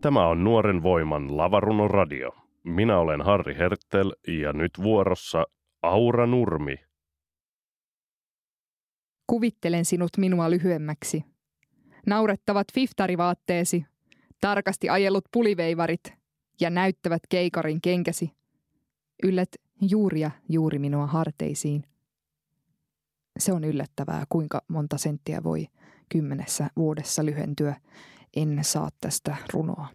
Tämä on Nuoren voiman Lavaruno Radio. Minä olen Harri Hertel ja nyt vuorossa Aura Nurmi. Kuvittelen sinut minua lyhyemmäksi. Naurettavat fiftarivaatteesi, tarkasti ajellut puliveivarit ja näyttävät keikarin kenkäsi. Yllät juuri ja juuri minua harteisiin. Se on yllättävää, kuinka monta senttiä voi kymmenessä vuodessa lyhentyä. En saa tästä runoa.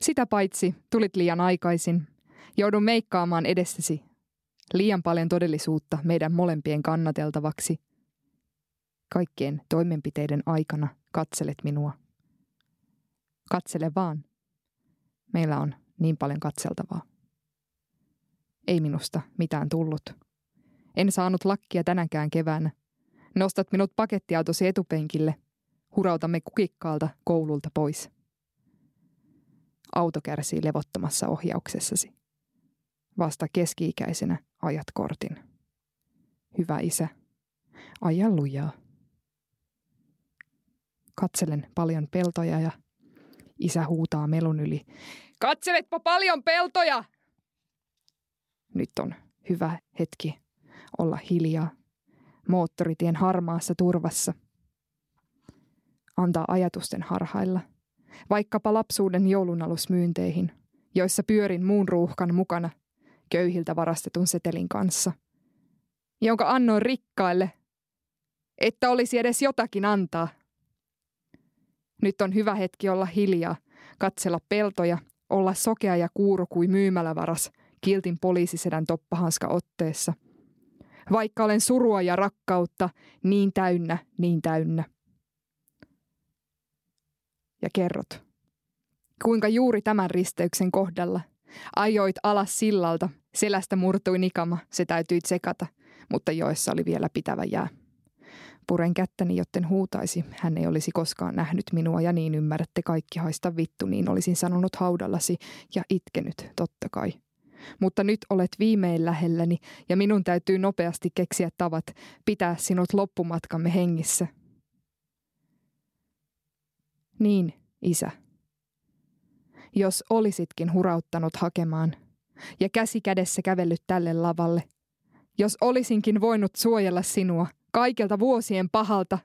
Sitä paitsi tulit liian aikaisin. Joudun meikkaamaan edessäsi. Liian paljon todellisuutta meidän molempien kannateltavaksi. Kaikkien toimenpiteiden aikana katselet minua. Katsele vaan. Meillä on niin paljon katseltavaa. Ei minusta mitään tullut. En saanut lakkia tänäkään keväänä. Nostat minut pakettiautosi etupenkille. Hurautamme kukikkaalta koululta pois. Auto kärsii levottomassa ohjauksessasi. Vasta keski-ikäisenä ajat kortin. Hyvä isä, aja lujaa. Katselen paljon peltoja ja isä huutaa melun yli. Katseletpa paljon peltoja! Nyt on hyvä hetki olla hiljaa moottoritien harmaassa turvassa. Antaa ajatusten harhailla, vaikkapa lapsuuden joulunalusmyynteihin, joissa pyörin muun ruuhkan mukana köyhiltä varastetun setelin kanssa, jonka annoin rikkaille, että olisi edes jotakin antaa. Nyt on hyvä hetki olla hiljaa, katsella peltoja, olla sokea ja kuuro kuin myymälävaras kiltin poliisisedän toppahanska otteessa – vaikka olen surua ja rakkautta niin täynnä, niin täynnä. Ja kerrot, kuinka juuri tämän risteyksen kohdalla ajoit alas sillalta, selästä murtui nikama, se täytyi tsekata, mutta joessa oli vielä pitävä jää. Puren kättäni, jotten huutaisi, hän ei olisi koskaan nähnyt minua ja niin ymmärrätte kaikki haista vittu, niin olisin sanonut haudallasi ja itkenyt, totta kai – mutta nyt olet viimein lähelläni ja minun täytyy nopeasti keksiä tavat pitää sinut loppumatkamme hengissä. Niin, isä. Jos olisitkin hurauttanut hakemaan ja käsi kädessä kävellyt tälle lavalle, jos olisinkin voinut suojella sinua kaikelta vuosien pahalta,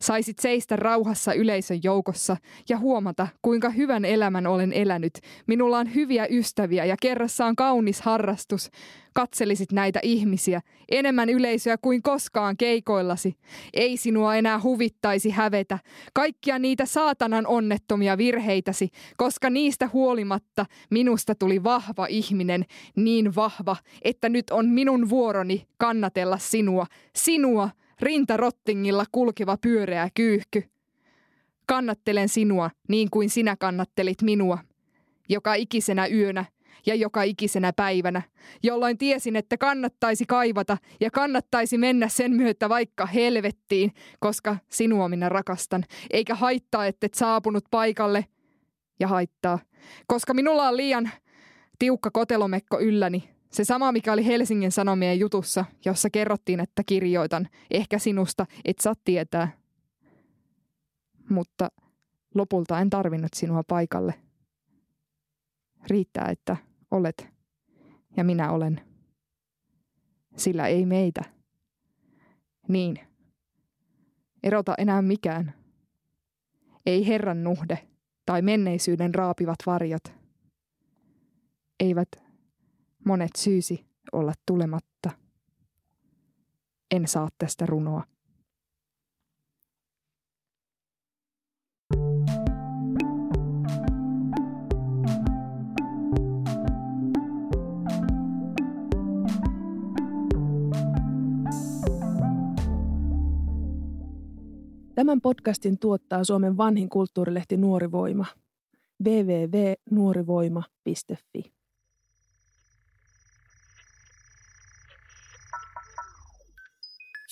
Saisit seistä rauhassa yleisön joukossa ja huomata, kuinka hyvän elämän olen elänyt. Minulla on hyviä ystäviä ja kerrassa on kaunis harrastus. Katselisit näitä ihmisiä, enemmän yleisöä kuin koskaan keikoillasi. Ei sinua enää huvittaisi hävetä. Kaikkia niitä saatanan onnettomia virheitäsi, koska niistä huolimatta minusta tuli vahva ihminen, niin vahva, että nyt on minun vuoroni kannatella sinua. Sinua, rintarottingilla kulkeva pyöreä kyyhky. Kannattelen sinua niin kuin sinä kannattelit minua. Joka ikisenä yönä ja joka ikisenä päivänä, jolloin tiesin, että kannattaisi kaivata ja kannattaisi mennä sen myötä vaikka helvettiin, koska sinua minä rakastan, eikä haittaa, et saapunut paikalle. Ja haittaa, koska minulla on liian tiukka kotelomekko ylläni, se sama, mikä oli Helsingin Sanomien jutussa, jossa kerrottiin, että kirjoitan ehkä sinusta, et saa tietää. Mutta lopulta en tarvinnut sinua paikalle. Riittää, että olet ja minä olen. Sillä ei meitä. Niin. Erota enää mikään. Ei Herran nuhde tai menneisyyden raapivat varjot. Eivät monet syysi olla tulematta. En saa tästä runoa. Tämän podcastin tuottaa Suomen vanhin kulttuurilehti Nuori Voima.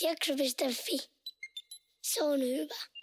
www.nuorivoima.fi Jakso.fi. Se on hyvä.